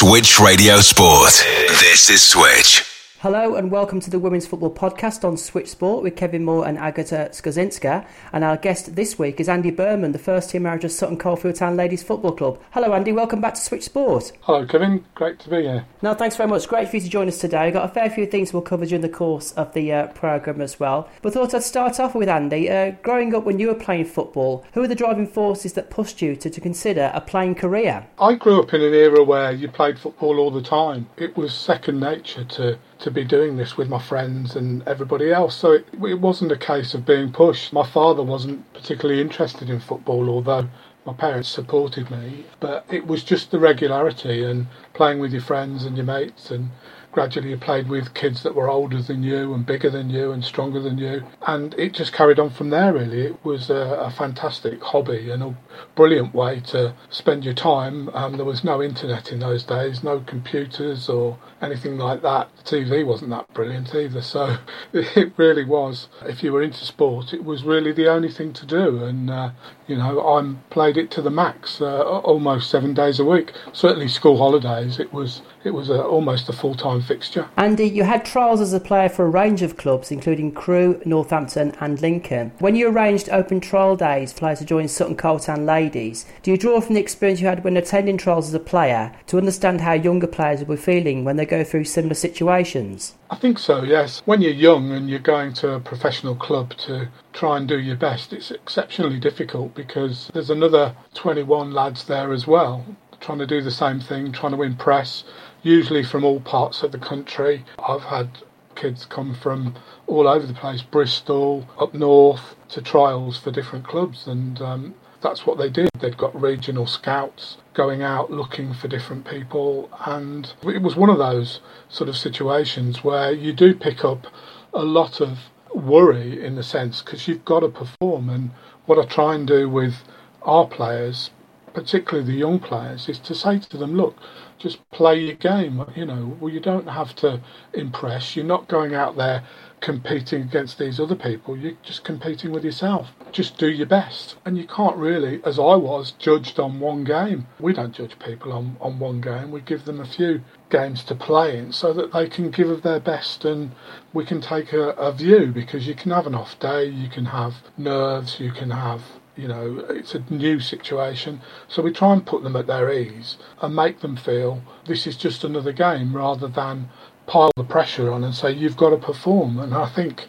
Switch Radio Sport. This is Switch. Hello and welcome to the Women's Football Podcast on Switch Sport with Kevin Moore and Agata Skozinska. And our guest this week is Andy Berman, the first team manager of Sutton Coldfield Town Ladies Football Club. Hello, Andy. Welcome back to Switch Sport. Hello, Kevin. Great to be here. No, thanks very much. Great for you to join us today. We've got a fair few things we'll cover during the course of the uh, programme as well. But thought I'd start off with Andy. Uh, growing up when you were playing football, who were the driving forces that pushed you to, to consider a playing career? I grew up in an era where you played football all the time. It was second nature to to be doing this with my friends and everybody else. So it, it wasn't a case of being pushed. My father wasn't particularly interested in football, although my parents supported me. But it was just the regularity and playing with your friends and your mates and gradually you played with kids that were older than you and bigger than you and stronger than you. And it just carried on from there, really. It was a, a fantastic hobby and a brilliant way to spend your time. Um, there was no internet in those days, no computers or anything like that. The TV wasn't that brilliant either. So it really was, if you were into sport, it was really the only thing to do. And, uh, you know, I played it to the max uh, almost seven days a week. Certainly school holidays, it was, it was a, almost a full time fixture. Andy, you had trials as a player for a range of clubs, including Crewe, Northampton, and Lincoln. When you arranged open trial days for players to join Sutton Coldfield ladies, do you draw from the experience you had when attending trials as a player to understand how younger players will be feeling when they go through similar situations? I think so, yes. When you're young and you're going to a professional club to try and do your best, it's exceptionally difficult because there's another 21 lads there as well trying to do the same thing, trying to impress usually from all parts of the country. I've had kids come from all over the place, Bristol, up north, to trials for different clubs, and um, that's what they did. They'd got regional scouts going out looking for different people, and it was one of those sort of situations where you do pick up a lot of worry in the sense because you've got to perform. And what I try and do with our players, particularly the young players, is to say to them, look, just play your game. You know, well, you don't have to impress. You're not going out there competing against these other people. You're just competing with yourself. Just do your best. And you can't really, as I was, judged on one game. We don't judge people on, on one game. We give them a few games to play in so that they can give of their best and we can take a, a view because you can have an off day, you can have nerves, you can have you know, it's a new situation. So we try and put them at their ease and make them feel this is just another game rather than pile the pressure on and say you've got to perform. And I think,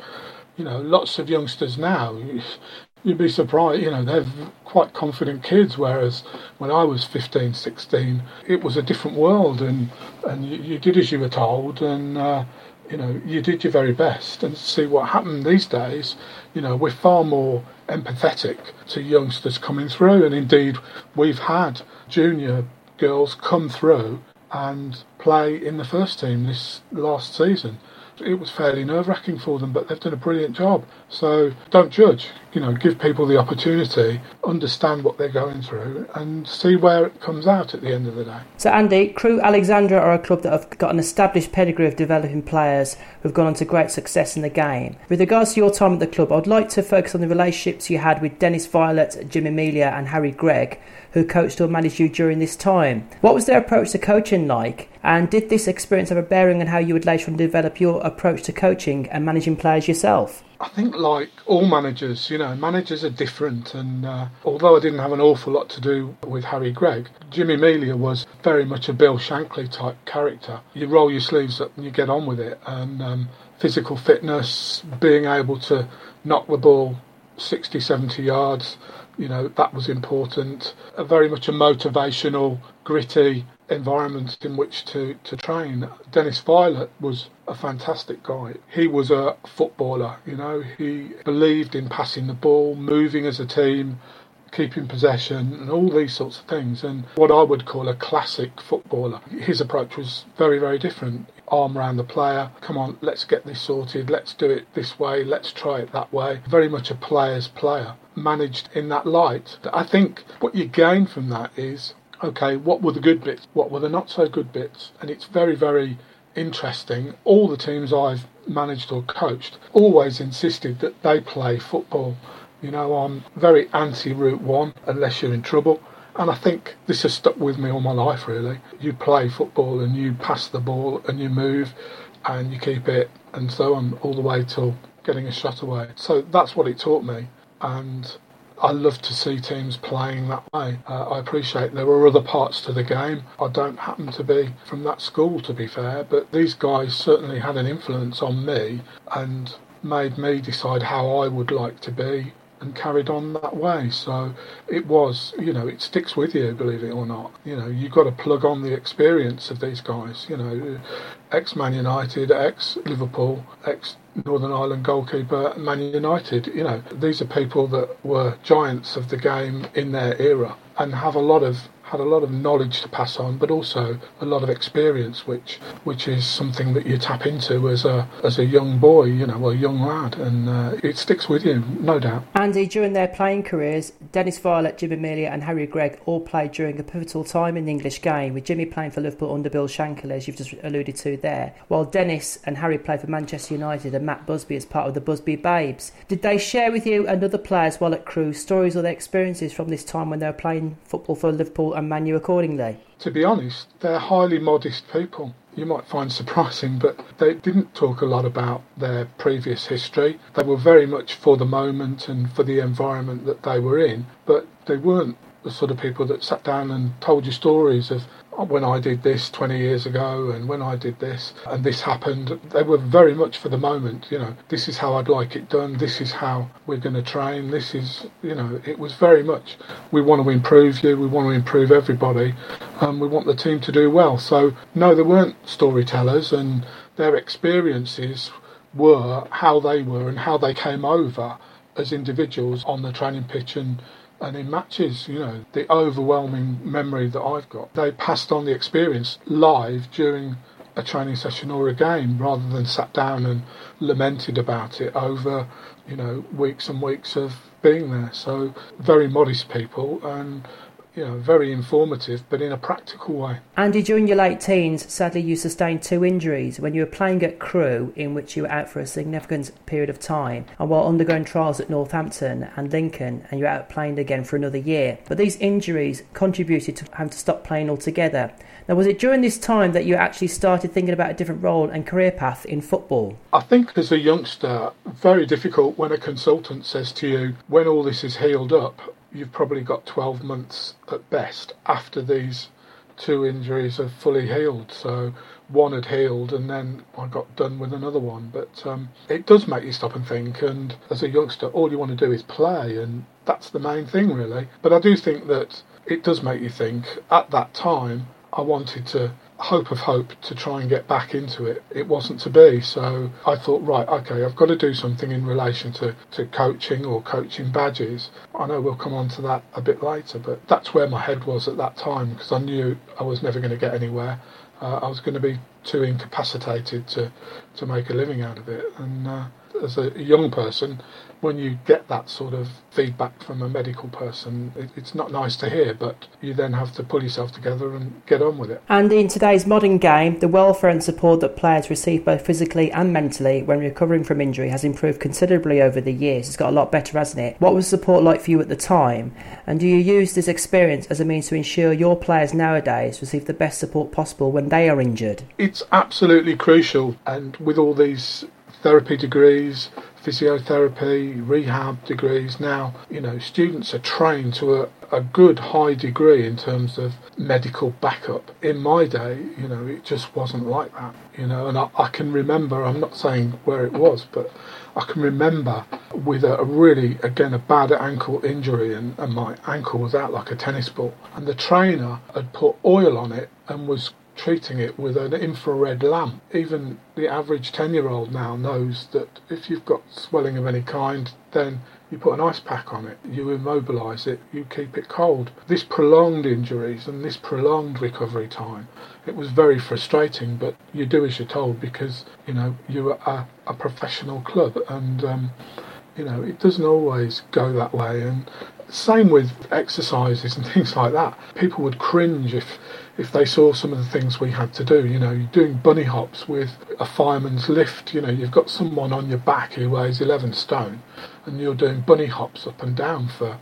you know, lots of youngsters now, you'd be surprised, you know, they're quite confident kids, whereas when I was 15, 16, it was a different world and, and you, you did as you were told and, uh, you know, you did your very best. And see what happened these days, you know, we're far more empathetic to youngsters coming through. And indeed, we've had junior girls come through and play in the first team this last season it was fairly nerve wracking for them, but they've done a brilliant job. So don't judge, you know, give people the opportunity, understand what they're going through, and see where it comes out at the end of the day. So, Andy, Crewe Alexandra are a club that have got an established pedigree of developing players who've gone on to great success in the game. With regards to your time at the club, I'd like to focus on the relationships you had with Dennis Viollet, Jim Melia, and Harry Gregg, who coached or managed you during this time. What was their approach to coaching like? And did this experience have a bearing on how you would later on develop your approach to coaching and managing players yourself? I think, like all managers, you know, managers are different. And uh, although I didn't have an awful lot to do with Harry Gregg, Jimmy Melia was very much a Bill Shankly type character. You roll your sleeves up and you get on with it. And um, physical fitness, being able to knock the ball 60, 70 yards, you know, that was important. A very much a motivational, gritty environment in which to, to train. Dennis Viollet was a fantastic guy. He was a footballer, you know, he believed in passing the ball, moving as a team, keeping possession, and all these sorts of things. And what I would call a classic footballer. His approach was very, very different. Arm around the player, come on, let's get this sorted, let's do it this way, let's try it that way. Very much a player's player, managed in that light. I think what you gain from that is okay, what were the good bits? What were the not so good bits? And it's very, very interesting. All the teams I've managed or coached always insisted that they play football. You know, I'm very anti Route 1 unless you're in trouble. And I think this has stuck with me all my life, really. You play football and you pass the ball and you move and you keep it and so on all the way till getting a shot away. So that's what it taught me. And I love to see teams playing that way. Uh, I appreciate there were other parts to the game. I don't happen to be from that school, to be fair, but these guys certainly had an influence on me and made me decide how I would like to be and carried on that way. So it was, you know, it sticks with you, believe it or not. You know, you've got to plug on the experience of these guys. You know, ex Man United, ex Liverpool, ex Northern Ireland goalkeeper, Man United. You know, these are people that were giants of the game in their era and have a lot of had a lot of knowledge to pass on, but also a lot of experience, which which is something that you tap into as a as a young boy, you know, a young lad, and uh, it sticks with you, no doubt. Andy, during their playing careers, Dennis Viollet, Jim Melia, and Harry Gregg all played during a pivotal time in the English game, with Jimmy playing for Liverpool under Bill Shankly, as you've just alluded to there, while Dennis and Harry played for Manchester United and Matt Busby as part of the Busby Babes. Did they share with you and other players while at Crewe stories or their experiences from this time when they were playing football for Liverpool and accordingly? To be honest, they're highly modest people. You might find surprising, but they didn't talk a lot about their previous history. They were very much for the moment and for the environment that they were in, but they weren't the sort of people that sat down and told you stories of Oh, when I did this 20 years ago and when I did this and this happened. They were very much for the moment, you know, this is how I'd like it done, this is how we're going to train, this is, you know, it was very much we want to improve you, we want to improve everybody, and we want the team to do well. So, no, they weren't storytellers and their experiences were how they were and how they came over as individuals on the training pitch and and in matches, you know, the overwhelming memory that I've got, they passed on the experience live during a training session or a game rather than sat down and lamented about it over, you know, weeks and weeks of being there. So very modest people and you know, very informative, but in a practical way. Andy, during your late teens, sadly you sustained two injuries when you were playing at Crewe, in which you were out for a significant period of time, and while undergoing trials at Northampton and Lincoln, and you were out playing again for another year. But these injuries contributed to having to stop playing altogether. Now, was it during this time that you actually started thinking about a different role and career path in football? I think as a youngster, very difficult when a consultant says to you, when all this is healed up, you've probably got 12 months at best after these two injuries have fully healed. So one had healed and then I got done with another one. But um, it does make you stop and think. And as a youngster, all you want to do is play, and that's the main thing, really. But I do think that it does make you think. At that time, I wanted to hope of hope to try and get back into it. It wasn't to be. So I thought, right, okay, I've got to do something in relation to, to coaching or coaching badges. I know we'll come on to that a bit later, but that's where my head was at that time because I knew I was never going to get anywhere. Uh, I was going to be too incapacitated to, to make a living out of it. And uh, as a young person, when you get that sort of feedback from a medical person, it, it's not nice to hear, but you then have to pull yourself together and get on with it. And in today's modern game, the welfare and support that players receive both physically and mentally when recovering from injury has improved considerably over the years. It's got a lot better, hasn't it? What was support like for you at the time? And do you use this experience as a means to ensure your players nowadays receive the best support possible when they are injured? It's absolutely crucial, and with all these therapy degrees, physiotherapy, rehab degrees. Now, you know, students are trained to a, a good high degree in terms of medical backup. In my day, you know, it just wasn't like that, you know, and I, I can remember, I'm not saying where it was, but I can remember with a, a, really, again, a bad ankle injury, and, and my ankle was out like a tennis ball. And the trainer had put oil on it and was treating it with an infrared lamp. Even the average 10 year old now knows that if you've got swelling of any kind, then you put an ice pack on it, you immobilise it, you keep it cold. This prolonged injuries and this prolonged recovery time, it was very frustrating, but you do as you're told because, you know, you're a, a professional club and, um, you know, it doesn't always go that way. And same with exercises and things like that. People would cringe if if they saw some of the things we had to do. You know, you're doing bunny hops with a fireman's lift. You know, you've got someone on your back who weighs 11 stone, and you're doing bunny hops up and down for,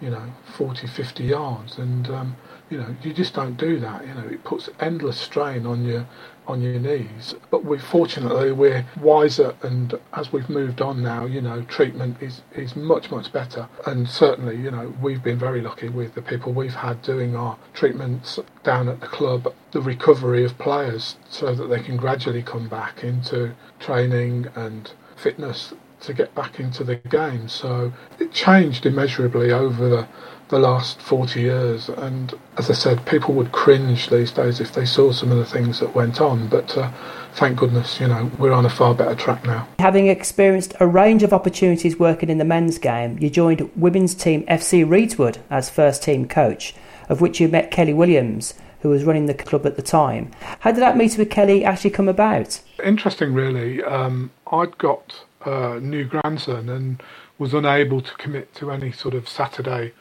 you know, 40, 50 yards, and um, you know, you just don't do that. You know, it puts endless strain on your on your knees. But we fortunately we're wiser, and as we've moved on now, you know, treatment is is much much better. And certainly, you know, we've been very lucky with the people we've had doing our treatments down at the club. The recovery of players, so that they can gradually come back into training and fitness to get back into the game. So it changed immeasurably over the, the last 40 years. And as I said, people would cringe these days if they saw some of the things that went on. But uh, thank goodness, you know, we're on a far better track now. Having experienced a range of opportunities working in the men's game, you joined women's team FC Reedswood as first team coach, of which you met Kelly Williams. Who was running the club at the time? How did that meeting with Kelly actually come about? Interesting, really. Um, I'd got a new grandson and was unable to commit to any sort of Saturday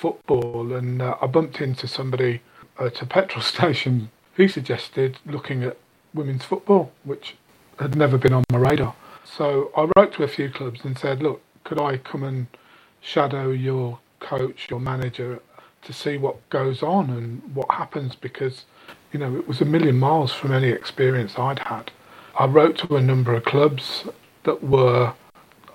football. And uh, I bumped into somebody at a petrol station. He suggested looking at women's football, which had never been on my radar. So I wrote to a few clubs and said, look, could I come and shadow your coach, your manager, to see what goes on and what happens? Because, you know, it was a million miles from any experience I'd had. I wrote to a number of clubs that were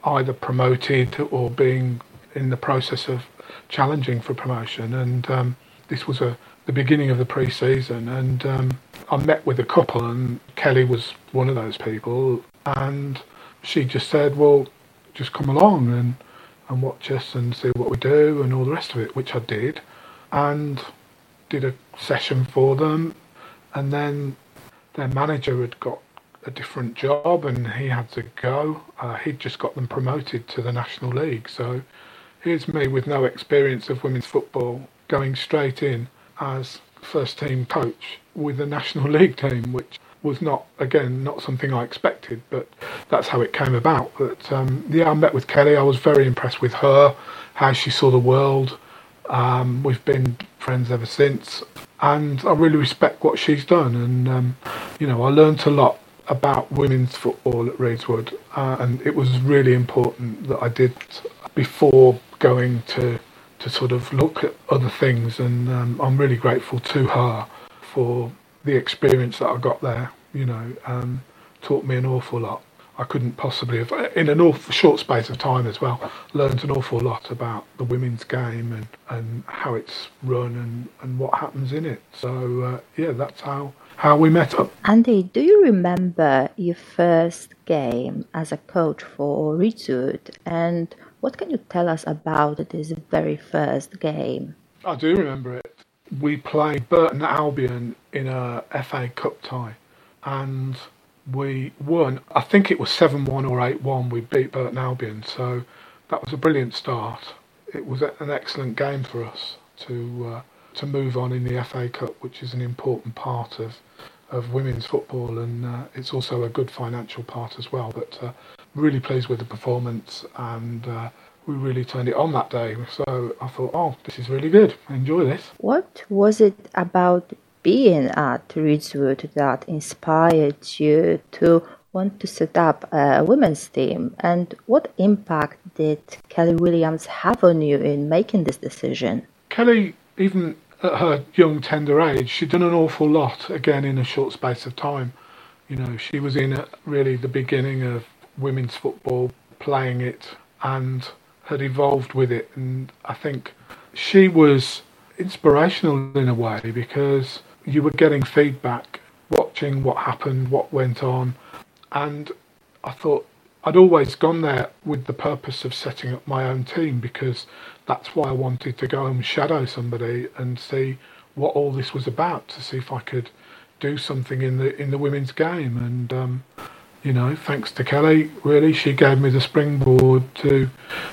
either promoted or being in the process of challenging for promotion. And um, this was a, the beginning of the pre-season, and um, I met with a couple, and Kelly was one of those people, and she just said, "Well, just come along and and watch us and see what we do and all the rest of it," which I did, and did a session for them, and then their manager had got a different job and he had to go. Uh, he'd just got them promoted to the National League. So here's me with no experience of women's football going straight in as first team coach with the National League team, which was not, again, not something I expected, but that's how it came about. But um, yeah, I met with Kelly. I was very impressed with her, how she saw the world. Um, we've been friends ever since, and I really respect what she's done. And um, you know, I learnt a lot about women's football at Reedswood, uh, and it was really important that I did before going to to sort of look at other things. And um, I'm really grateful to her for the experience that I got there. You know, um, taught me an awful lot. I couldn't possibly have, in an awful short space of time as well, learned an awful lot about the women's game and, and how it's run and, and what happens in it. So, uh, yeah, that's how how we met up. Andy, do you remember your first game as a coach for Reedswood? And what can you tell us about this very first game? I do remember it. We played Burton Albion in a FA Cup tie and we won. I think it was 7 1 or 8 1. We beat Burton Albion. So that was a brilliant start. It was an excellent game for us to. Uh, to move on in the FA Cup, which is an important part of of women's football, and uh, it's also a good financial part as well. But uh, really pleased with the performance, and uh, we really turned it on that day. So I thought, oh, this is really good. enjoy this. What was it about being at Reedswood that inspired you to want to set up a women's team? And what impact did Kelly Williams have on you in making this decision? Kelly, even at her young, tender age, she'd done an awful lot again in a short space of time. You know, she was in at really the beginning of women's football, playing it, and had evolved with it. And I think she was inspirational in a way because you were getting feedback, watching what happened, what went on. And I thought I'd always gone there with the purpose of setting up my own team because that's why I wanted to go and shadow somebody and see what all this was about to see if I could do something in the in the women's game. And um, you know thanks to Kelly really she gave me the springboard to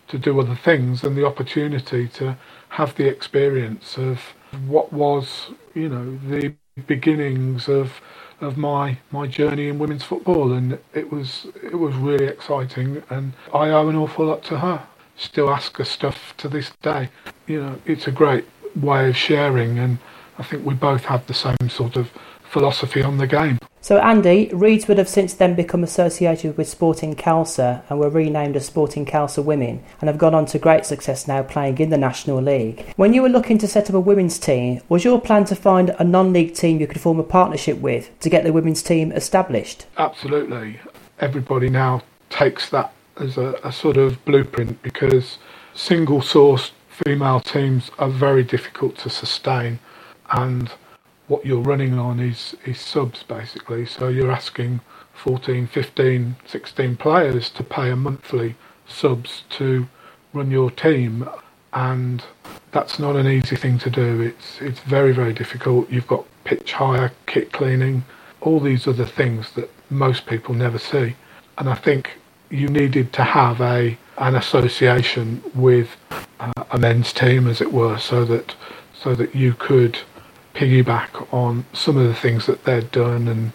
to do other things and the opportunity to have the experience of what was you know the beginnings of of my my journey in women's football. And it was it was really exciting. And I owe an awful lot to her still ask her stuff to this day. You know, it's a great way of sharing, and I think we both have the same sort of philosophy on the game. So, Andy, Reedswood have since then become associated with Sporting Khalsa and were renamed as Sporting Khalsa Women and have gone on to great success now playing in the National League. When you were looking to set up a women's team, was your plan to find a non league team you could form a partnership with to get the women's team established? Absolutely. Everybody now takes that as a, a sort of blueprint because single source female teams are very difficult to sustain and what you're running on is, is subs basically. So you're asking 14, 15, 16 players to pay a monthly subs to run your team, and that's not an easy thing to do. It's it's very very difficult. You've got pitch hire, kit cleaning, all these other things that most people never see, and I think you needed to have a an association with uh, a men's team, as it were, so that so that you could piggyback on some of the things that they'd done and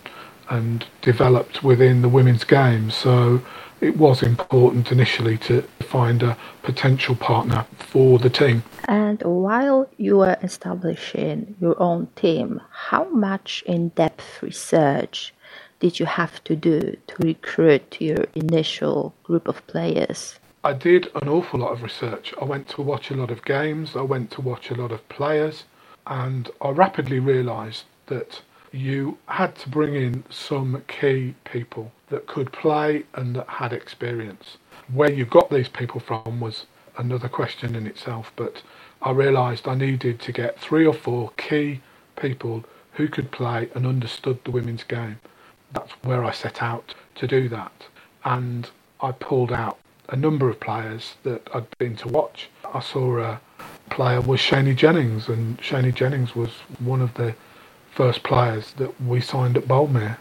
and developed within the women's game. So it was important initially to find a potential partner for the team. And while you were establishing your own team, how much in depth research did you have to do to recruit your initial group of players? I did an awful lot of research. I went to watch a lot of games, I went to watch a lot of players and I rapidly realised that you had to bring in some key people that could play and that had experience. Where you got these people from was another question in itself, but I realised I needed to get three or four key people who could play and understood the women's game. That's where I set out to do that. And I pulled out a number of players that I'd been to watch. I saw a player was Shaney Jennings, and Shaney Jennings was one of the first players that we signed at Boldmere.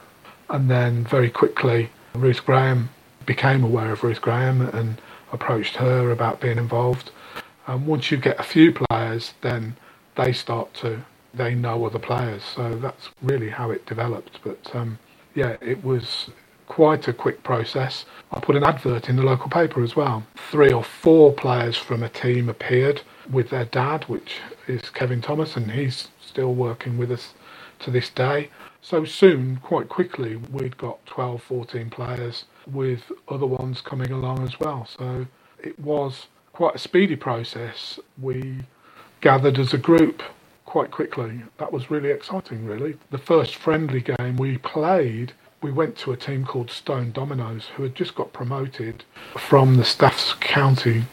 And then very quickly, Ruth Graham became aware of Ruth Graham and approached her about being involved. And once you get a few players, then they start to they know other players. So that's really how it developed. But um, yeah, it was quite a quick process. I put an advert in the local paper as well. Three or four players from a team appeared with their dad, which is Kevin Thomas, and he's still working with us to this day. So soon, quite quickly, we'd got 12, 14 players with other ones coming along as well. So it was quite a speedy process. We gathered as a group quite quickly. That was really exciting, really. The first friendly game we played, we went to a team called Stone Dominoes, who had just got promoted from the Staffs County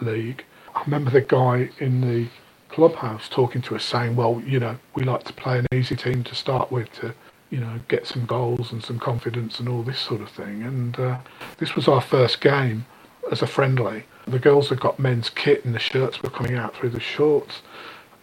League I remember the guy in the clubhouse talking to us saying, well, you know, we like to play an easy team to start with to, you know, get some goals and some confidence and all this sort of thing. And uh, this was our first game as a friendly. The girls had got men's kit and the shirts were coming out through the shorts.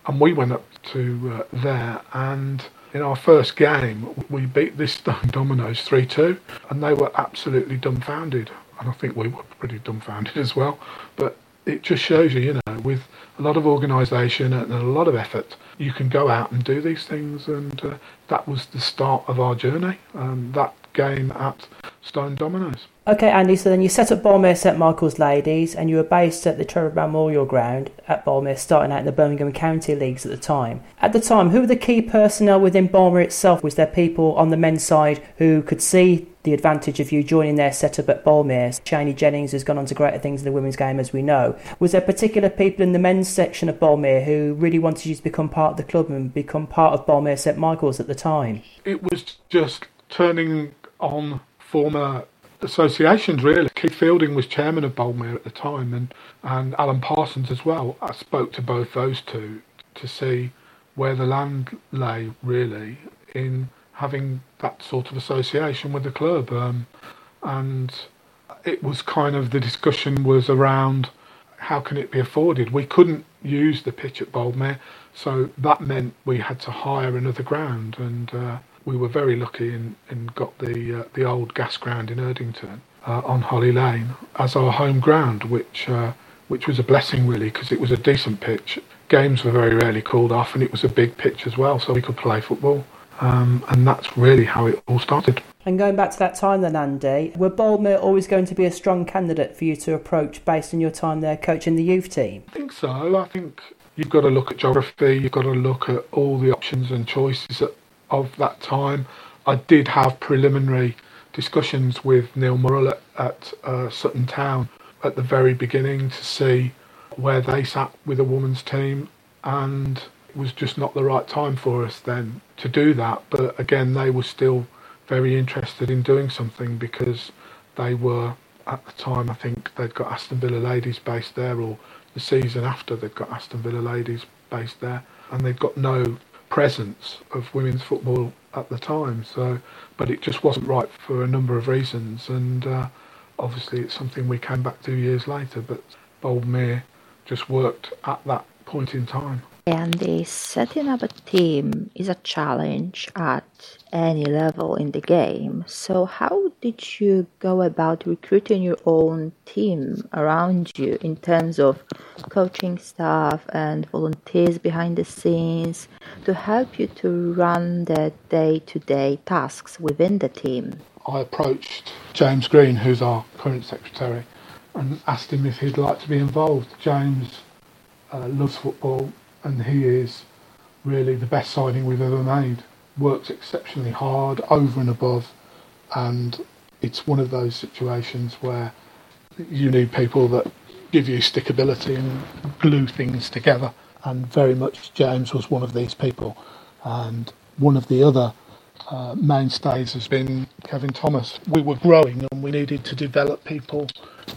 And we went up to uh, there and in our first game we beat this Stone Dominoes 3-2 and they were absolutely dumbfounded. And I think we were pretty dumbfounded as well. But it just shows you, you know, with a lot of organisation and a lot of effort, you can go out and do these things. And uh, that was the start of our journey. Um, that game at Stone Dominoes. Okay, Andy, so then you set up Boldmere St Michael's Ladies and you were based at the Trevor Memorial Ground at Boldmere, starting out in the Birmingham County Leagues at the time. At the time, who were the key personnel within Boldmere itself? Was there people on the men's side who could see the advantage of you joining their setup at Boldmere? Shaney Jennings has gone on to greater things in the women's game, as we know. Was there particular people in the men's section of Boldmere who really wanted you to become part of the club and become part of Boldmere St Michael's at the time? It was just turning on former associations really. Keith Fielding was chairman of Boldmere at the time and, and Alan Parsons as well. I spoke to both those two to see where the land lay really in having that sort of association with the club. Um, and it was kind of the discussion was around how can it be afforded? We couldn't use the pitch at Boldmere, so that meant we had to hire another ground and uh, we were very lucky and, and got the uh, the old gas ground in Erdington uh, on Holly Lane as our home ground, which uh, which was a blessing really because it was a decent pitch. Games were very rarely called off, and it was a big pitch as well, so we could play football. Um, and that's really how it all started. And going back to that time then, Andy, were Boldmere always going to be a strong candidate for you to approach based on your time there coaching the youth team? I think so. I think you've got to look at geography, you've got to look at all the options and choices that of that time. I did have preliminary discussions with Neil Murrell at, at uh, Sutton Town at the very beginning to see where they sat with a women's team, and it was just not the right time for us then to do that. But again, they were still very interested in doing something because they were at the time I think they'd got Aston Villa ladies based there, or the season after they'd got Aston Villa ladies based there, and they'd got no presence of women's football at the time. So, but it just wasn't right for a number of reasons, and uh, obviously it's something we came back to years later. But Boldmere just worked at that point in time. And setting up a team is a challenge at any level in the game. So, how did you go about recruiting your own team around you in terms of coaching staff and volunteers behind the scenes to help you to run the day to day tasks within the team? I approached James Green, who's our current secretary, and asked him if he'd like to be involved. James uh, loves football and he is really the best signing we've ever made. Works exceptionally hard, over and above, and it's one of those situations where you need people that give you stickability and glue things together. And very much James was one of these people. And one of the other uh, mainstays has been Kevin Thomas. We were growing and we needed to develop people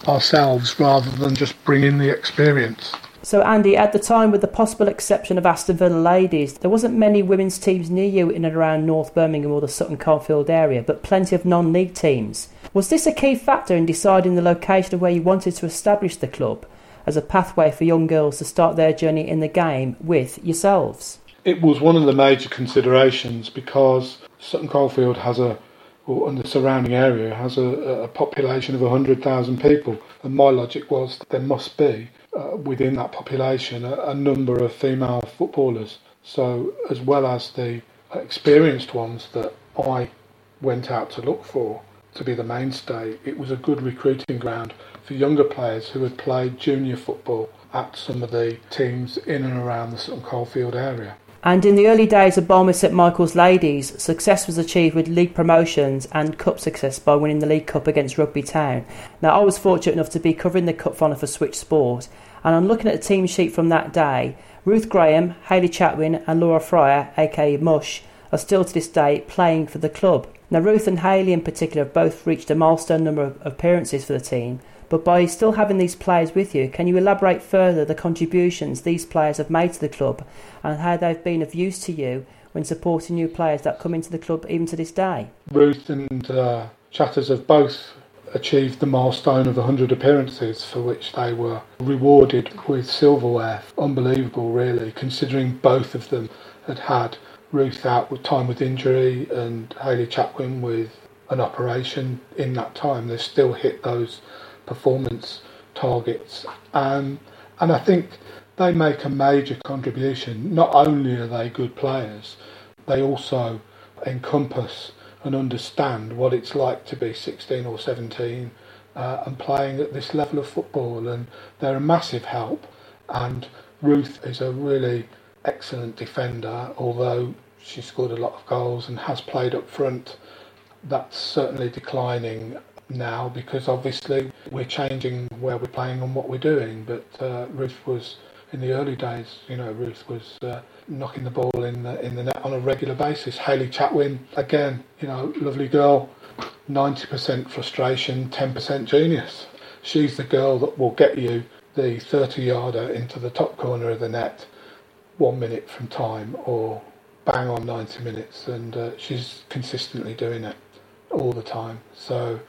ourselves rather than just bring in the experience. So, Andy, at the time, with the possible exception of Aston Villa ladies, there wasn't many women's teams near you in and around North Birmingham or the Sutton Coldfield area, but plenty of non league teams. Was this a key factor in deciding the location of where you wanted to establish the club as a pathway for young girls to start their journey in the game with yourselves? It was one of the major considerations because Sutton Coldfield has a or and the surrounding area has a, a population of 100,000 people. And my logic was there must be uh, within that population a, a, number of female footballers. So, as well as the experienced ones that I went out to look for to be the mainstay, it was a good recruiting ground for younger players who had played junior football at some of the teams in and around the Sutton Coldfield area. And in the early days of Boldmere St Michael's ladies, success was achieved with league promotions and cup success by winning the League Cup against Rugby Town. Now, I was fortunate enough to be covering the cup final for Switch Sport, and on looking at the team sheet from that day, Ruth Graham, Hayley Chatwin, and Laura Fryer, aka Mush, are still to this day playing for the club. Now, Ruth and Hayley in particular have both reached a milestone number of appearances for the team, but by still having these players with you, can you elaborate further the contributions these players have made to the club and how they've been of use to you when supporting new players that come into the club even to this day? Ruth and uh, Chatters have both achieved the milestone of 100 appearances for which they were rewarded with silverware. Unbelievable, really, considering both of them had had Ruth out with time with injury and Hayley Chatwin with an operation in that time. They still hit those performance targets. Um, and I think they make a major contribution. Not only are they good players, they also encompass and understand what it's like to be 16 or 17 uh, and playing at this level of football. And they're a massive help. And Ruth is a really excellent defender, although she scored a lot of goals and has played up front. That's certainly declining now because obviously we're changing where we're playing and what we're doing. But uh, Ruth was in the early days, you know, Ruth was uh, knocking the ball in the in the net on a regular basis. Hayley Chatwin, again, you know, lovely girl, 90% frustration, 10% genius. She's the girl that will get you the 30 yarder into the top corner of the net one minute from time or bang on 90 minutes, and uh, she's consistently doing it all the time. So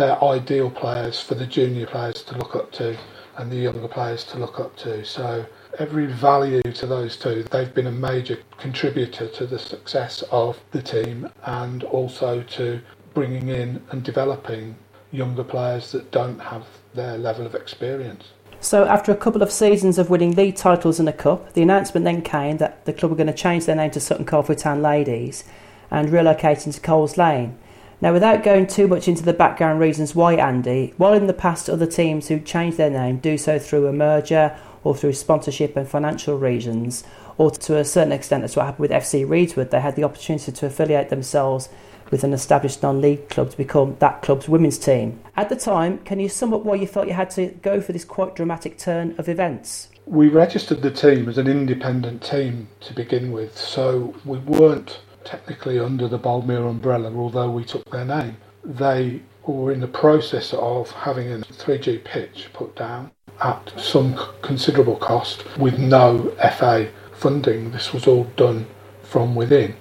they're ideal players for the junior players to look up to and the younger players to look up to. So every value to those two, they've been a major contributor to the success of the team and also to bringing in and developing younger players that don't have their level of experience. So, after a couple of seasons of winning league titles and a cup, the announcement then came that the club were going to change their name to Sutton Coldfield Town Ladies and relocating to Coles Lane. Now, without going too much into the background reasons why, Andy, while in the past other teams who changed their name do so through a merger or through sponsorship and financial reasons, or to a certain extent, that's what happened with FC Reedswood, They had the opportunity to affiliate themselves with an established non league club to become that club's women's team. At the time, can you sum up why you felt you had to go for this quite dramatic turn of events? We registered the team as an independent team to begin with, so we weren't technically under the Boldmere umbrella, although we took their name. They were in the process of having a 3G pitch put down at some considerable cost with no FA funding. This was all done from within.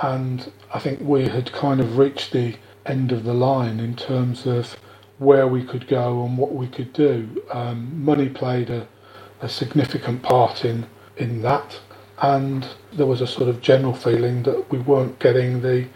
And I think we had kind of reached the end of the line in terms of where we could go and what we could do. Um, money played a, a significant part in, in that, and there was a sort of general feeling that we weren't getting the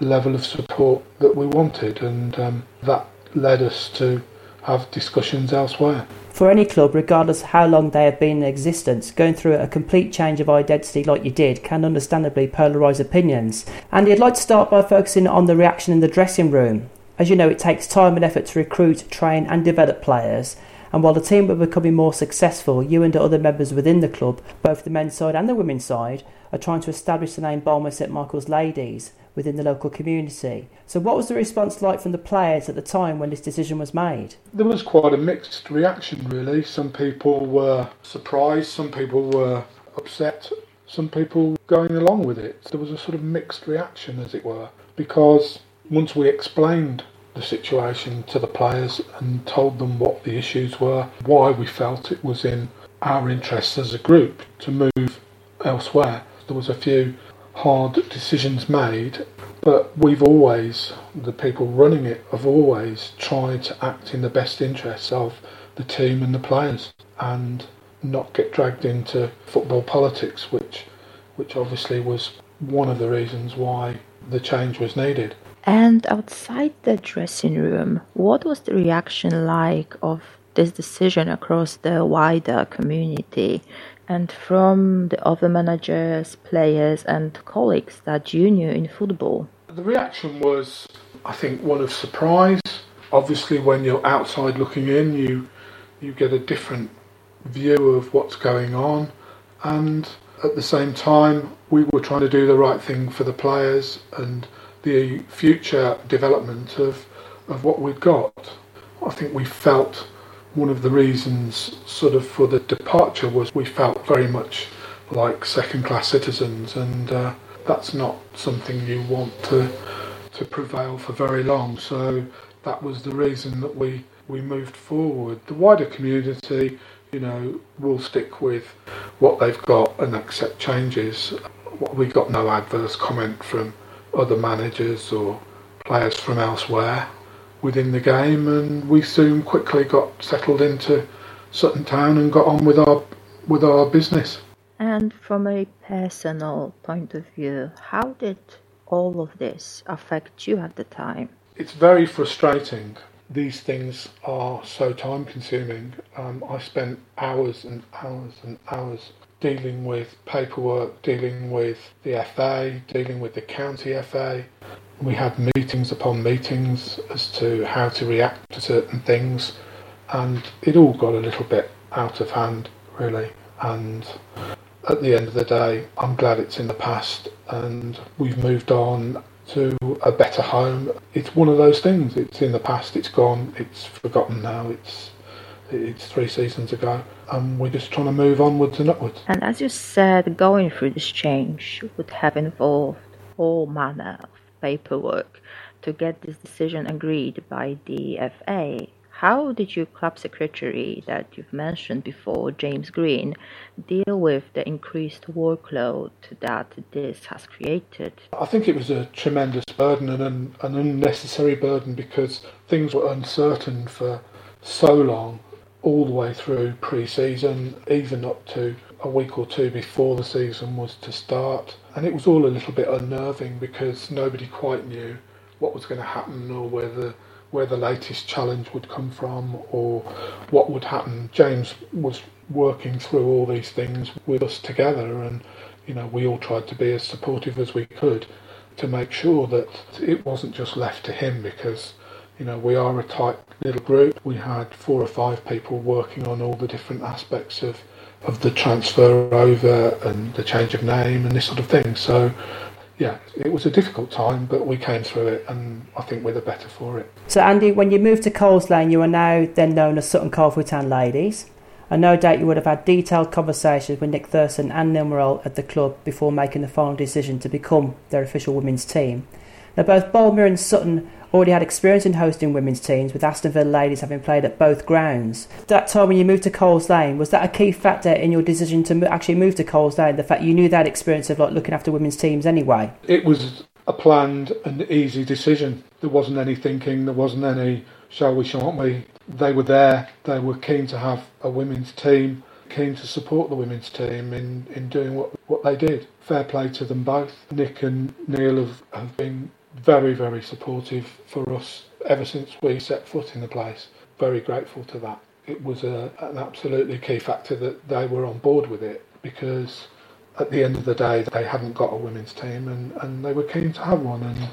level of support that we wanted, and um, that led us to have discussions elsewhere. For any club, regardless how long they have been in existence, going through a complete change of identity like you did can understandably polarise opinions. And I'd like to start by focusing on the reaction in the dressing room. As you know, it takes time and effort to recruit, train, and develop players. And while the team were becoming more successful, you and other members within the club, both the men's side and the women's side, are trying to establish the name Boldmere St Michael's Ladies within the local community. So, what was the response like from the players at the time when this decision was made? There was quite a mixed reaction, really. Some people were surprised, some people were upset, some people going along with it. There was a sort of mixed reaction, as it were, because once we explained the situation to the players and told them what the issues were, why we felt it was in our interests as a group to move elsewhere. There was a few hard decisions made, but we've always, the people running it, have always tried to act in the best interests of the team and the players and not get dragged into football politics, which, which obviously was one of the reasons why the change was needed. And outside the dressing room, what was the reaction like of this decision across the wider community? and from the other managers, players, and colleagues that you knew in football? The reaction was, I think, one of surprise. Obviously, when you're outside looking in, you you get a different view of what's going on, and at the same time, we were trying to do the right thing for the players and the future development of of what we've got. I think we felt one of the reasons sort of for the departure was we felt very much like second class citizens and uh, that's not something you want to to prevail for very long. So that was the reason that we we moved forward. The wider community you know will stick with what they've got and accept changes. We got no adverse comment from other managers or players from elsewhere within the game, and we soon quickly got settled into Sutton Town and got on with our with our business. And from a personal point of view, how did all of this affect you at the time? It's very frustrating. These things are so time consuming. Um, I spent hours and hours and hours dealing with paperwork, dealing with the FA, dealing with the county FA, we had meetings upon meetings as to how to react to certain things, and it all got a little bit out of hand, really. And at the end of the day, I'm glad it's in the past and we've moved on to a better home. It's one of those things. It's in the past. It's gone. It's forgotten now. It's it's three seasons ago, and we're just trying to move onwards and upwards. And as you said, going through this change would have involved all manner of paperwork to get this decision agreed by the FA. How did your club secretary that you've mentioned before, James Green, deal with the increased workload that this has created? I think it was a tremendous burden and an, an unnecessary burden because things were uncertain for so long, all the way through pre season, even up to a week or two before the season was to start, and it was all a little bit unnerving because nobody quite knew what was going to happen or whether where the latest challenge would come from or what would happen. James was working through all these things with us together, and you know we all tried to be as supportive as we could to make sure that it wasn't just left to him because you know we are a tight little group. We had four or five people working on all the different aspects of of the transfer over and the change of name and this sort of thing. So, yeah, it was a difficult time, but we came through it, and I think we're the better for it. So, Andy, when you moved to Coles Lane, you are now then known as Sutton Town Ladies. And no doubt you would have had detailed conversations with Nick Thurston and Neil Morrell at the club before making the final decision to become their official women's team. Now, both Boldmere and Sutton already had experience in hosting women's teams, with Aston Villa ladies having played at both grounds. That time when you moved to Coles Lane, was that a key factor in your decision to actually move to Coles Lane? The fact you knew that experience of like looking after women's teams anyway. It was a planned and easy decision. There wasn't any thinking. There wasn't any shall we, shan't we. They were there. They were keen to have a women's team. Keen to support the women's team in, in doing what, what they did. Fair play to them both. Nick and Neil have, have been very, very supportive for us ever since we set foot in the place. Very grateful to that. It was a, an absolutely key factor that they were on board with it because at the end of the day they hadn't got a women's team and, and they were keen to have one and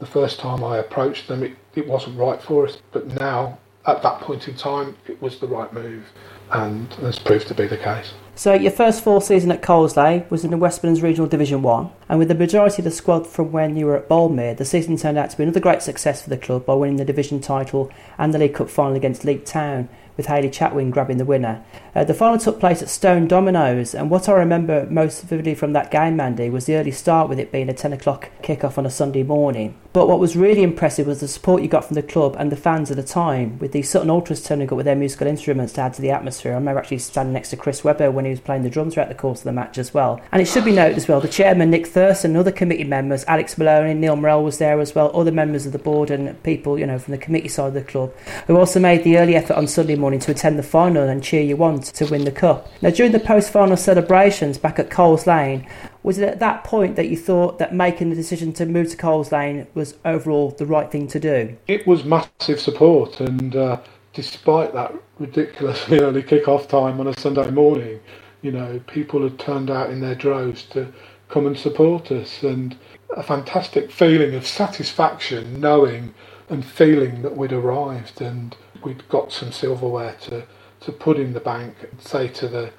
the first time I approached them it, it wasn't right for us but now at that point in time it was the right move and has proved to be the case. So your first full season at Coles Lane was in the West Midlands Regional Division 1 and with the majority of the squad from when you were at Boldmere the season turned out to be another great success for the club by winning the division title and the League Cup final against Leek Town with Hayley Chatwin grabbing the winner. Uh, the final took place at Stone Dominoes, and what I remember most vividly from that game, Mandy, was the early start with it being a 10 o'clock kick-off on a Sunday morning. But what was really impressive was the support you got from the club and the fans at the time, with the Sutton Ultras turning up with their musical instruments to add to the atmosphere. I remember actually standing next to Chris Webber when he was playing the drums throughout the course of the match as well. And it should be noted as well, the chairman, Nick Thurston, and other committee members, Alex Maloney, Neil Morrell was there as well, other members of the board and people, you know, from the committee side of the club, who also made the early effort on Sunday morning to attend the final and cheer you on to win the cup. Now, during the post-final celebrations back at Coles Lane, was it at that point that you thought that making the decision to move to Coles Lane was overall the right thing to do? It was massive support, and uh, despite that ridiculously early kick-off time on a Sunday morning, you know, people had turned out in their droves to come and support us, and a fantastic feeling of satisfaction knowing and feeling that we'd arrived and we'd got some silverware to to put in the bank and say to the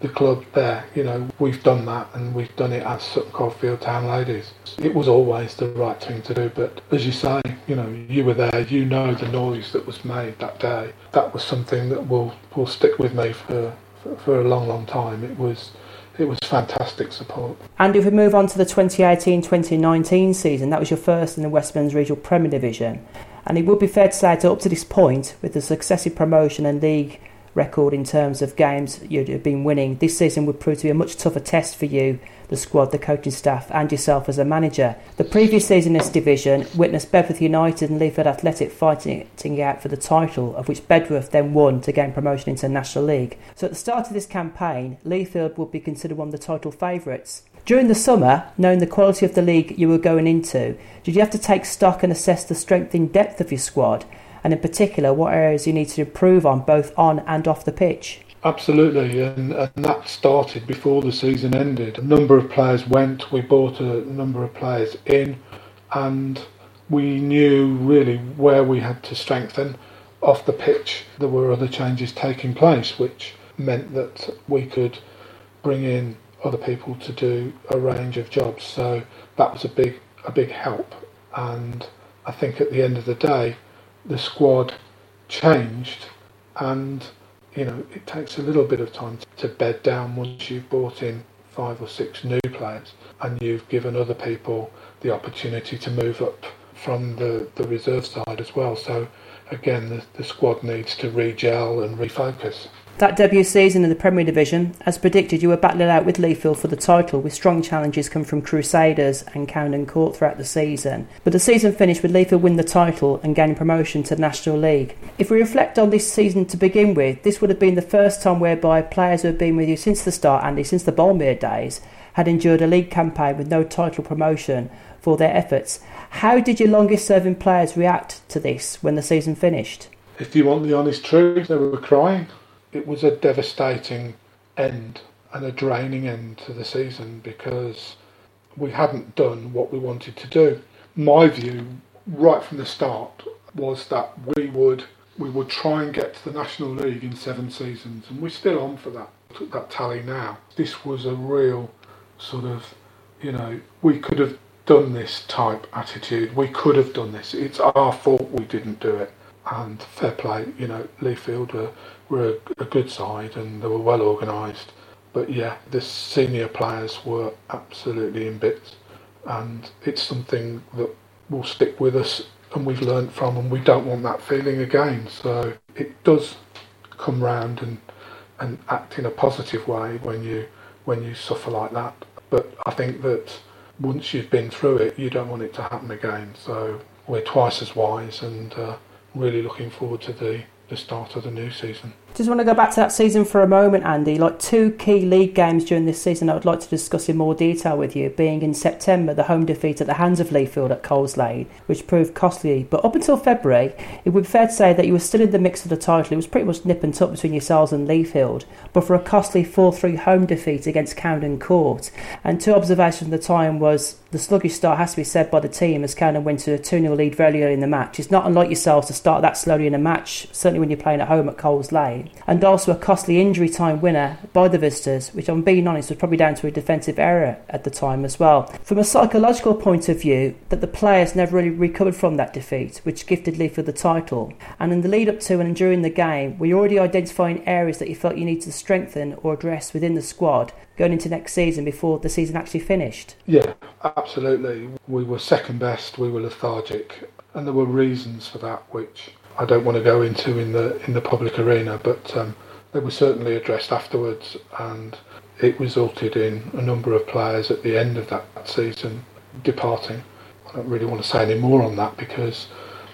the club there, you know, we've done that and we've done it as Sutton Coldfield Town Ladies. It was always the right thing to do, but as you say, you know, you were there, you know the noise that was made that day. That was something that will will stick with me for for, for a long, long time. It was it was fantastic support. And if we move on to the 2018-2019 season, that was your first in the West Midlands Regional Premier Division. And it would be fair to say that up to this point, with the successive promotion and league record in terms of games you've been winning. This season would prove to be a much tougher test for you, the squad, the coaching staff, and yourself as a manager. The previous season in this division witnessed Bedworth United and Leafield Athletic fighting out for the title, of which Bedworth then won to gain promotion into the National League. So at the start of this campaign, Leafield would be considered one of the title favourites. During the summer, knowing the quality of the league you were going into, did you have to take stock and assess the strength and depth of your squad? and in particular what areas you need to improve on both on and off the pitch? Absolutely, and, and that started before the season ended. A number of players went, we bought a number of players in, and we knew really where we had to strengthen. Off the pitch, there were other changes taking place, which meant that we could bring in other people to do a range of jobs. So that was a big a big help, and I think at the end of the day, the squad changed. And you know it takes a little bit of time to bed down once you've brought in five or six new players and you've given other people the opportunity to move up from the, the reserve side as well. So again the, the squad needs to re-gel and refocus that debut season in the Premier Division, as predicted, you were battling out with Leafield for the title, with strong challenges coming from Crusaders and Coundon Court throughout the season. But the season finished with Leafield win the title and gaining promotion to the National League. If we reflect on this season to begin with, this would have been the first time whereby players who have been with you since the start, Andy, since the Boldmere days, had endured a league campaign with no title promotion for their efforts. How did your longest serving players react to this when the season finished? If you want the honest truth, they were crying it was a devastating end and a draining end to the season because we hadn't done what we wanted to do. My view, right from the start, was that we would we would try and get to the National League in seven seasons, and we're still on for that. at that tally now, this was a real sort of, you know, we could have done this type attitude. We could have done this. It's our fault we didn't do it. And fair play, you know, Leafield were, were a, a good side and they were well organised. But yeah, the senior players were absolutely in bits. And it's something that will stick with us and we've learned from and we don't want that feeling again. So it does come round and, and act in a positive way when you when you suffer like that. But I think that once you've been through it, you don't want it to happen again. So we're twice as wise and uh, really looking forward to the, the start of the new season. Just want to go back to that season for a moment, Andy. Like two key league games during this season, I would like to discuss in more detail with you. Being in September, the home defeat at the hands of Leafield at Coles Lane, which proved costly. But up until February, it would be fair to say that you were still in the mix of the title. It was pretty much nip and tuck between yourselves and Leafield, but for a costly 4-3 home defeat against Coundon Court. And two observations at the time was the sluggish start has to be said by the team as Coundon went to a 2-0 lead very early in the match. It's not unlike yourselves to start that slowly in a match, certainly when you're playing at home at Coles Lane and also a costly injury time winner by the visitors, which I'm being honest was probably down to a defensive error at the time as well. From a psychological point of view, that the players never really recovered from that defeat, which gifted Leafield the title. And in the lead up to and during the game, were already identifying areas that you felt you needed to strengthen or address within the squad going into next season before the season actually finished? Yeah, absolutely. We were second best, we were lethargic, and there were reasons for that which I don't want to go into in the in the public arena, but um, they were certainly addressed afterwards, and it resulted in a number of players at the end of that season departing. I don't really want to say any more on that because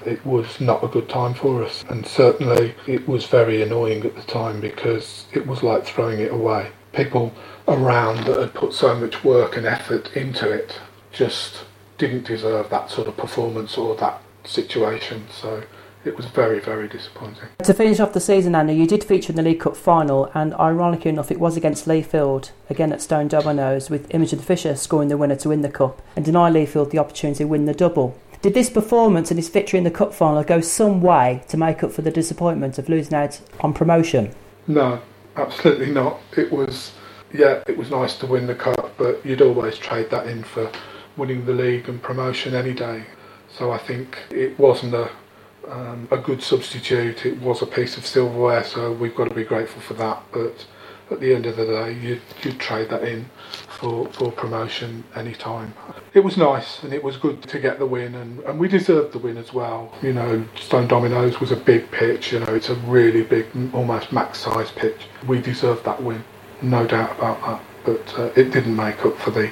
it was not a good time for us, and certainly it was very annoying at the time because it was like throwing it away. People around that had put so much work and effort into it just didn't deserve that sort of performance or that situation. So it was very, very disappointing. To finish off the season, Andy, you did feature in the League Cup final, and ironically enough, it was against Leafield, again at Stone Dominoes, with Imogen Fisher scoring the winner to win the Cup and deny Leafield the opportunity to win the double. Did this performance and this victory in the Cup final go some way to make up for the disappointment of losing out on promotion? No, absolutely not. It was, yeah, it was nice to win the Cup, but you'd always trade that in for winning the league and promotion any day. So I think it wasn't a um, a good substitute. It was a piece of silverware, so we've got to be grateful for that. But at the end of the day, you you trade that in for, for promotion any time. It was nice and it was good to get the win, and, and we deserved the win as well. You know, Stone Dominoes was a big pitch. You know, it's a really big, almost max size pitch. We deserved that win, no doubt about that. But uh, it didn't make up for the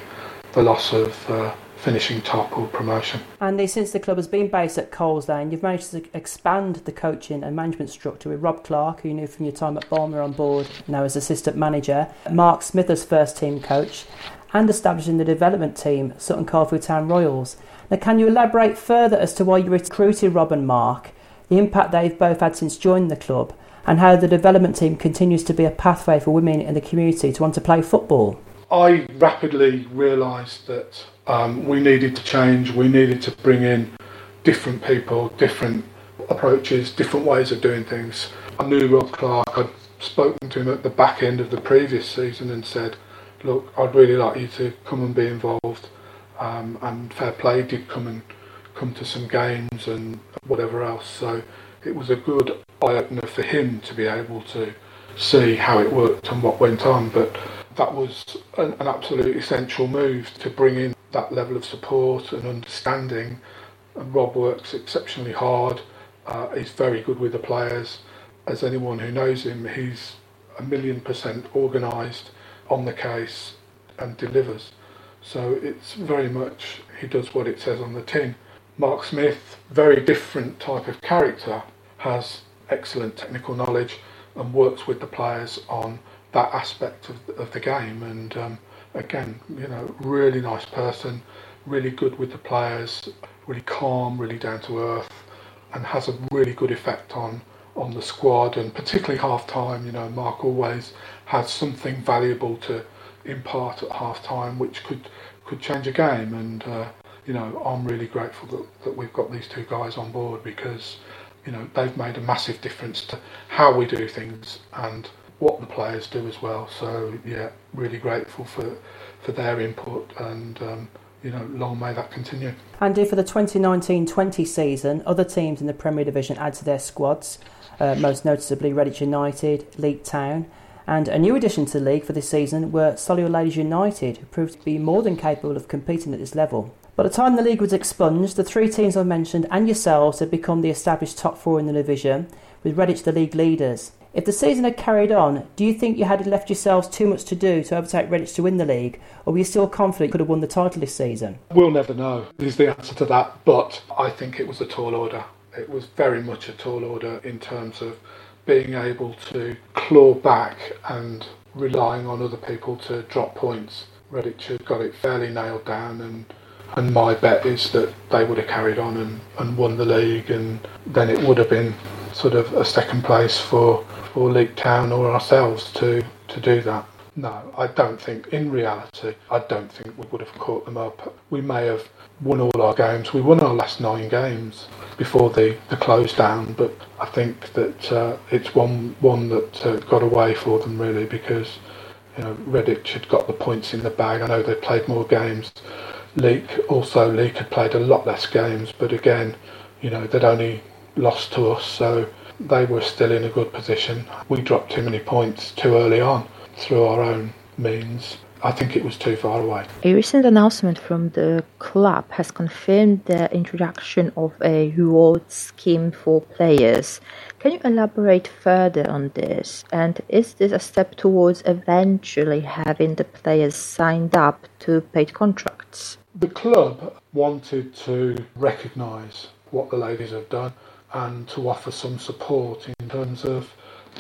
the loss of. Uh, finishing top or promotion. Andy, since the club has been based at Coles Lane, you've managed to expand the coaching and management structure with Rob Clark, who you knew from your time at Boldmere on board, now as assistant manager, Mark Smith as first team coach, and establishing the development team, Sutton Coldfield Town Royals. Now, can you elaborate further as to why you recruited Rob and Mark, the impact they've both had since joining the club, and how the development team continues to be a pathway for women in the community to want to play football? I rapidly realised that um, we needed to change, we needed to bring in different people, different approaches, different ways of doing things. I knew Rob Clark, I'd spoken to him at the back end of the previous season and said, look, I'd really like you to come and be involved. Um, and fair play did come and come to some games and whatever else. So it was a good eye opener for him to be able to see how it worked and what went on. But that was an, an absolute essential move to bring in that level of support and understanding. And Rob works exceptionally hard. Uh, he's very good with the players. As anyone who knows him, he's a million percent organised, on the case, and delivers. So it's very much he does what it says on the tin. Mark Smith, very different type of character, has excellent technical knowledge and works with the players on that aspect of, of the game. And um, again, you know, really nice person, really good with the players, really calm, really down to earth, and has a really good effect on on the squad and particularly half time. You know, Mark always has something valuable to impart at half time, which could could change a game. And uh, you know, I'm really grateful that, that we've got these two guys on board because you know they've made a massive difference to how we do things and what the players do as well. So yeah, really grateful for for their input and. Um, you know, long may that continue. And Andy, for the 2019-20 season, other teams in the Premier Division add to their squads, uh, most noticeably Redditch United, Leek Town, and a new addition to the league for this season were Solihull Ladies United, who proved to be more than capable of competing at this level. By the time the league was expunged, the three teams I mentioned and yourselves had become the established top four in the division, with Redditch the league leaders. If the season had carried on, do you think you had left yourselves too much to do to overtake Redditch to win the league, or were you still confident you could have won the title this season? We'll never know, is the answer to that, but I think it was a tall order. It was very much a tall order in terms of being able to claw back and relying on other people to drop points. Redditch had got it fairly nailed down and and my bet is that they would have carried on and, and won the league and then it would have been sort of a second place for, for Leek Town or ourselves to, to do that. No, I don't think, in reality, I don't think we would have caught them up. We may have won all our games. We won our last nine games before the, the close down, but I think that uh, it's one one that uh, got away for them really because you know Redditch had got the points in the bag. I know they played more games, Leek also Leek had played a lot less games, but again, you know they'd only lost to us, so they were still in a good position. We dropped too many points too early on through our own means. I think it was too far away. A recent announcement from the club has confirmed the introduction of a reward scheme for players. Can you elaborate further on this? And is this a step towards eventually having the players signed up to paid contracts? The club wanted to recognise what the ladies have done and to offer some support in terms of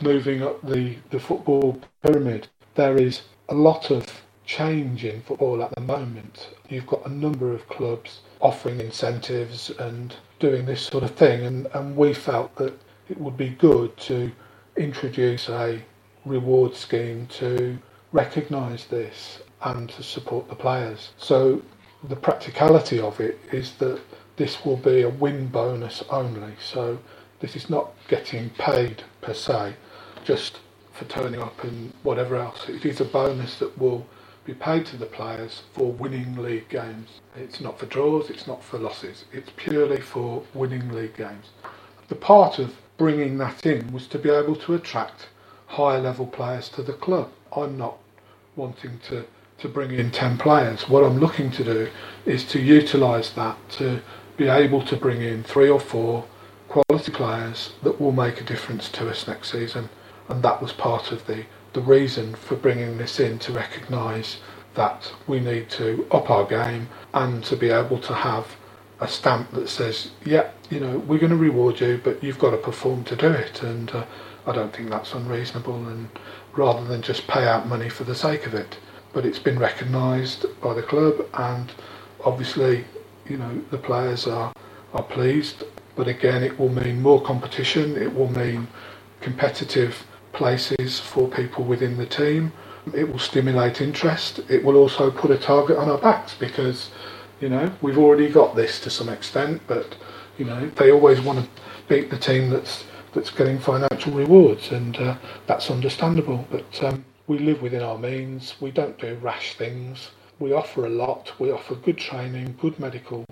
moving up the, the football pyramid. There is a lot of change in football at the moment. You've got a number of clubs offering incentives and doing this sort of thing, and, and we felt that it would be good to introduce a reward scheme to recognise this and to support the players. So the practicality of it is that this will be a win bonus only. So this is not getting paid per se, just for turning up and whatever else. It is a bonus that will be paid to the players for winning league games. It's not for draws, it's not for losses, it's purely for winning league games. The part of bringing that in was to be able to attract higher level players to the club. I'm not wanting to to bring in 10 players. What I'm looking to do is to utilise that to be able to bring in three or four quality players that will make a difference to us next season. And that was part of the, the reason for bringing this in to recognise that we need to up our game and to be able to have a stamp that says, yeah, you know, we're going to reward you, but you've got to perform to do it. And uh, I don't think that's unreasonable. And rather than just pay out money for the sake of it, but it's been recognised by the club, and obviously, you know, the players are are pleased. But again, it will mean more competition. It will mean competitive places for people within the team. It will stimulate interest. It will also put a target on our backs because, you know, we've already got this to some extent, but you know, they always want to beat the team that's that's getting financial rewards, and uh, that's understandable. But um, we live within our means. We don't do rash things. We offer a lot. We offer good training, good medical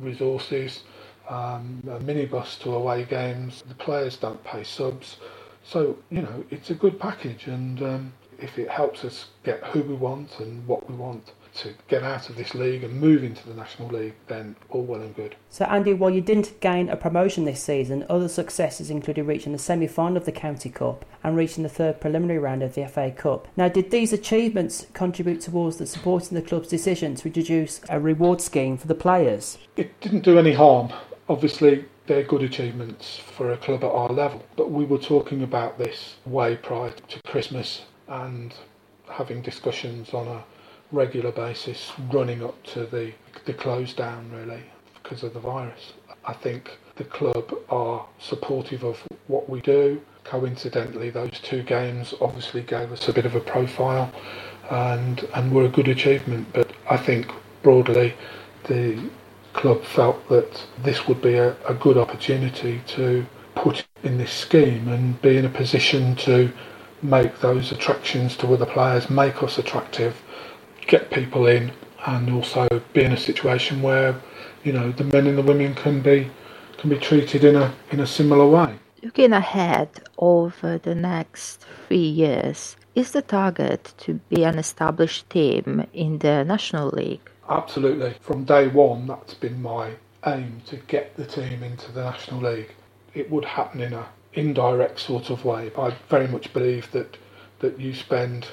resources, um, a minibus to away games. The players don't pay subs. So, you know, it's a good package. And um, if it helps us get who we want and what we want, to get out of this league and move into the National League, then all well and good. So, Andy, while you didn't gain a promotion this season, other successes included reaching the semi final of the County Cup and reaching the third preliminary round of the FA Cup. Now, did these achievements contribute towards the supporting the club's decision to introduce a reward scheme for the players? It didn't do any harm. Obviously, they're good achievements for a club at our level, but we were talking about this way prior to Christmas and having discussions on a regular basis running up to the, the close down really because of the virus. I think the club are supportive of what we do. Coincidentally, those two games obviously gave us a bit of a profile and, and were a good achievement. But I think broadly the club felt that this would be a, a good opportunity to put in this scheme and be in a position to make those attractions to other players, make us attractive, get people in, and also be in a situation where you know the men and the women can be can be treated in a in a similar way. Looking ahead over the next three years, is the target to be an established team in the National League? Absolutely. From day one, that's been my aim to get the team into the National League. It would happen in a indirect sort of way. I very much believe that that you spend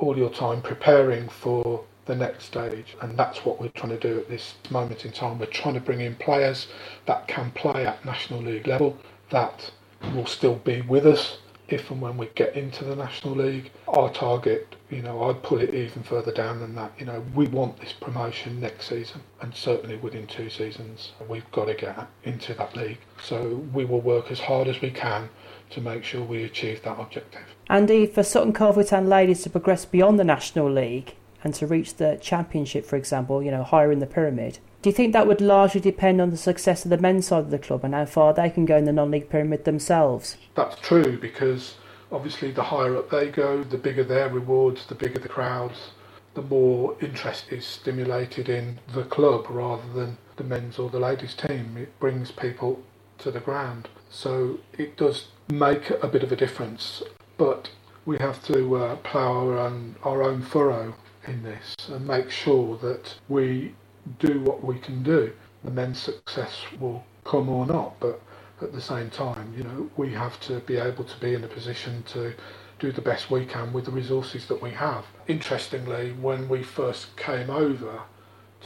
all your time preparing for the next stage, and that's what we're trying to do at this moment in time. We're trying to bring in players that can play at National League level, that will still be with us if and when we get into the National League. Our target, you know, I'd pull it even further down than that. You know, we want this promotion next season, and certainly within two seasons, we've got to get into that league. So we will work as hard as we can to make sure we achieve that objective. Andy, for Sutton Coldfield Town ladies to progress beyond the National League and to reach the Championship, for example, you know, higher in the pyramid, do you think that would largely depend on the success of the men's side of the club and how far they can go in the non-league pyramid themselves? That's true because obviously the higher up they go, the bigger their rewards, the bigger the crowds, the more interest is stimulated in the club rather than the men's or the ladies' team. It brings people to the ground. So it does make a bit of a difference, but we have to uh, plough our own, our own furrow in this and make sure that we do what we can do. The men's success will come or not, but at the same time, you know, we have to be able to be in a position to do the best we can with the resources that we have. Interestingly, when we first came over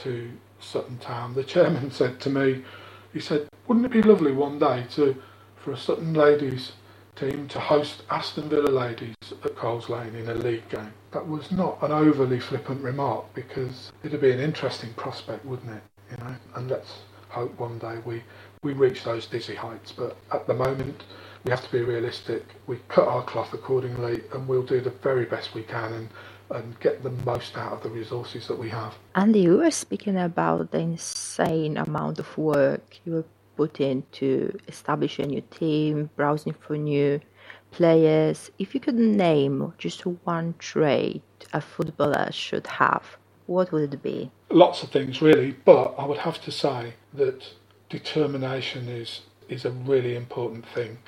to Sutton Town, the chairman said to me, he said, wouldn't it be lovely one day to for a Sutton ladies team to host Aston Villa ladies at Coles Lane in a league game? That was not an overly flippant remark because it'd be an interesting prospect, wouldn't it? You know, and let's hope one day we, we reach those dizzy heights. But at the moment, we have to be realistic. We cut our cloth accordingly, and we'll do the very best we can and and get the most out of the resources that we have. Andy, you were speaking about the insane amount of work you were put in to establish a new team, browsing for new players. If you could name just one trait a footballer should have, what would it be? Lots of things, really, but I would have to say that determination is, is a really important thing.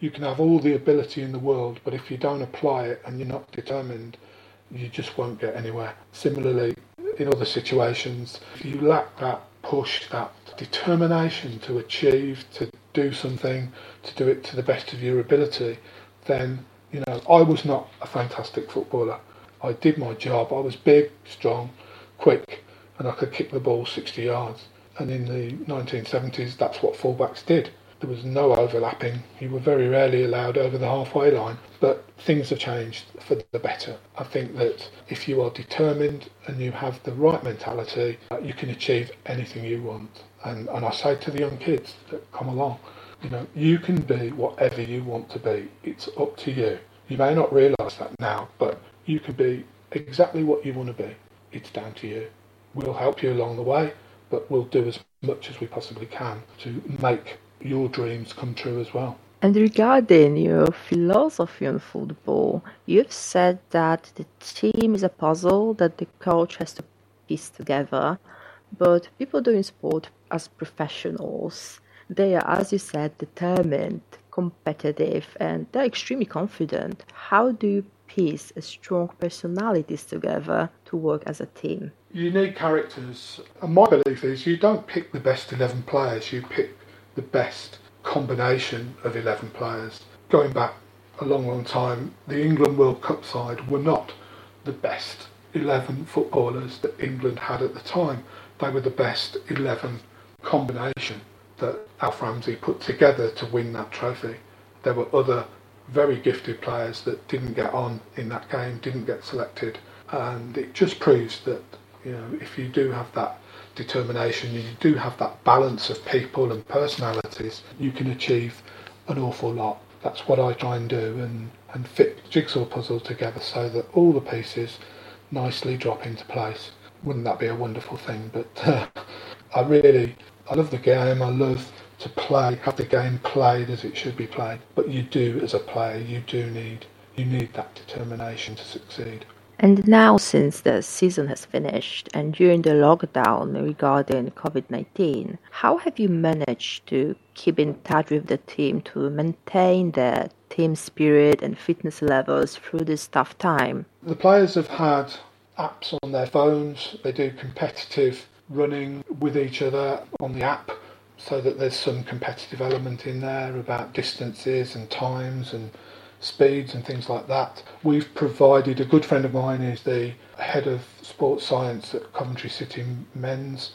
You can have all the ability in the world, but if you don't apply it and you're not determined, you just won't get anywhere. Similarly, in other situations, if you lack that push, that determination to achieve, to do something, to do it to the best of your ability, then, you know, I was not a fantastic footballer. I did my job. I was big, strong, quick, and I could kick the ball 60 yards. And in the 1970s, that's what fullbacks did. There was no overlapping. You were very rarely allowed over the halfway line. But things have changed for the better. I think that if you are determined and you have the right mentality, uh, you can achieve anything you want. And, and I say to the young kids that come along, you know, you can be whatever you want to be. It's up to you. You may not realise that now, but you can be exactly what you want to be. It's down to you. We'll help you along the way, but we'll do as much as we possibly can to make your dreams come true as well. And regarding your philosophy on football, you've said that the team is a puzzle that the coach has to piece together, but people doing sport as professionals, they are, as you said, determined, competitive, and they're extremely confident. How do you piece strong personalities together to work as a team? You need characters, and my belief is you don't pick the best 11 players, you pick the best combination of 11 players. Going back a long, long time, the England World Cup side were not the best 11 footballers that England had at the time. They were the best 11 combination that Alf Ramsey put together to win that trophy. There were other very gifted players that didn't get on in that game, didn't get selected, and it just proves that you know if you do have that determination, you do have that balance of people and personalities, you can achieve an awful lot. That's what I try and do and, and fit jigsaw puzzle together so that all the pieces nicely drop into place. Wouldn't that be a wonderful thing? But uh, I really, I love the game. I love to play, have the game played as it should be played. But you do, as a player, you do need you need that determination to succeed. And now, since the season has finished and during the lockdown regarding COVID 19, how have you managed to keep in touch with the team to maintain the team spirit and fitness levels through this tough time? The players have had apps on their phones, they do competitive running with each other on the app so that there's some competitive element in there about distances and times and speeds and things like that. We've provided, a good friend of mine is the head of sports science at Coventry City Men's,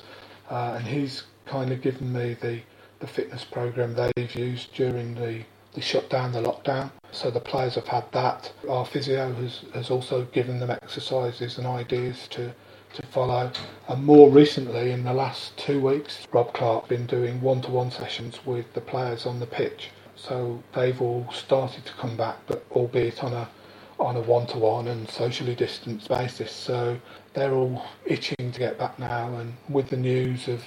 uh, and he's kind of given me the, the fitness program they've used during the, the shutdown, the lockdown. So the players have had that. Our physio has, has also given them exercises and ideas to, to follow. And more recently, in the last two weeks, Rob Clark been doing one-to-one sessions with the players on the pitch so they've all started to come back, but albeit on a on a one-to-one and socially distanced basis. So they're all itching to get back now, and with the news of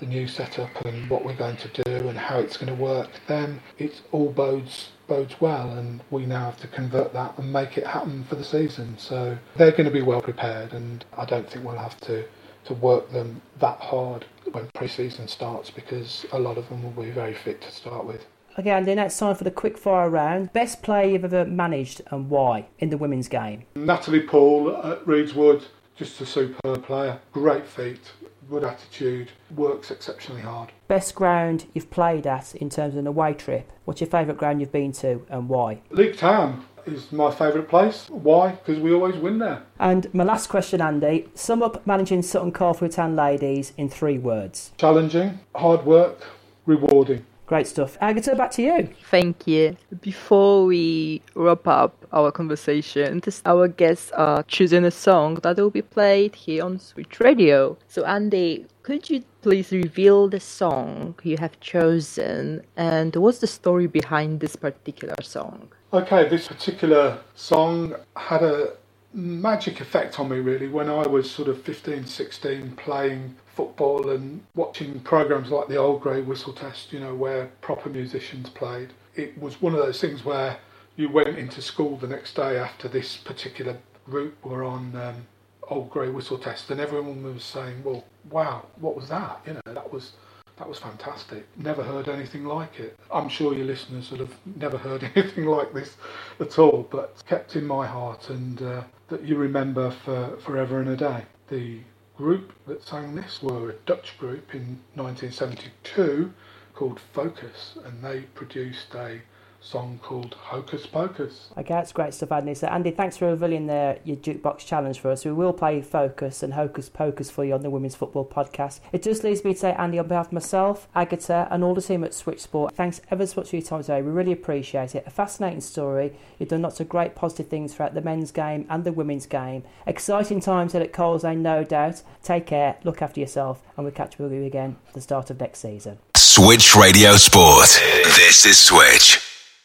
the new setup and what we're going to do and how it's going to work, then it all bodes bodes well, and we now have to convert that and make it happen for the season. So they're going to be well prepared, and I don't think we'll have to to work them that hard when pre-season starts because a lot of them will be very fit to start with. Okay, Andy, now it's time for the quick fire round. Best player you've ever managed and why in the women's game? Natalie Paul at Reedswood, just a superb player. Great feet, good attitude, works exceptionally hard. Best ground you've played at in terms of an away trip? What's your favourite ground you've been to and why? Leek Town is my favourite place. Why? Because we always win there. And my last question, Andy. Sum up managing Sutton Coldfield Town ladies in three words. Challenging, hard work, rewarding. Great stuff. Agatha, back to you. Thank you. Before we wrap up our conversation, our guests are choosing a song that will be played here on Switch Radio. So, Andy, could you please reveal the song you have chosen and what's the story behind this particular song? Okay, this particular song had a magic effect on me really when I was sort of 15, 16 playing football and watching programs like the Old Grey Whistle Test, you know, where proper musicians played. It was one of those things where you went into school the next day after this particular group were on um, Old Grey Whistle Test, and everyone was saying, "Well, wow, what was that? You know, that was." That was fantastic. Never heard anything like it. I'm sure your listeners would have never heard anything like this at all, but kept in my heart and uh, that you remember for forever and a day. The group that sang this were a Dutch group in 1972 called Focus, and they produced a song called Hocus Pocus. Okay, that's great stuff, Andy. So, Andy, thanks for revealing the, your jukebox challenge for us. We will play Focus and Hocus Pocus for you on the Women's Football Podcast. It just leaves me to say, Andy, on behalf of myself, Agatha, and all the team at Switch Sport, thanks ever so much for your time today. We really appreciate it. A fascinating story. You've done lots of great positive things throughout the men's game and the women's game. Exciting times ahead at Coles Lane, no doubt. Take care, look after yourself, and we'll catch up with you again at the start of next season. Switch Radio Sport. This is Switch.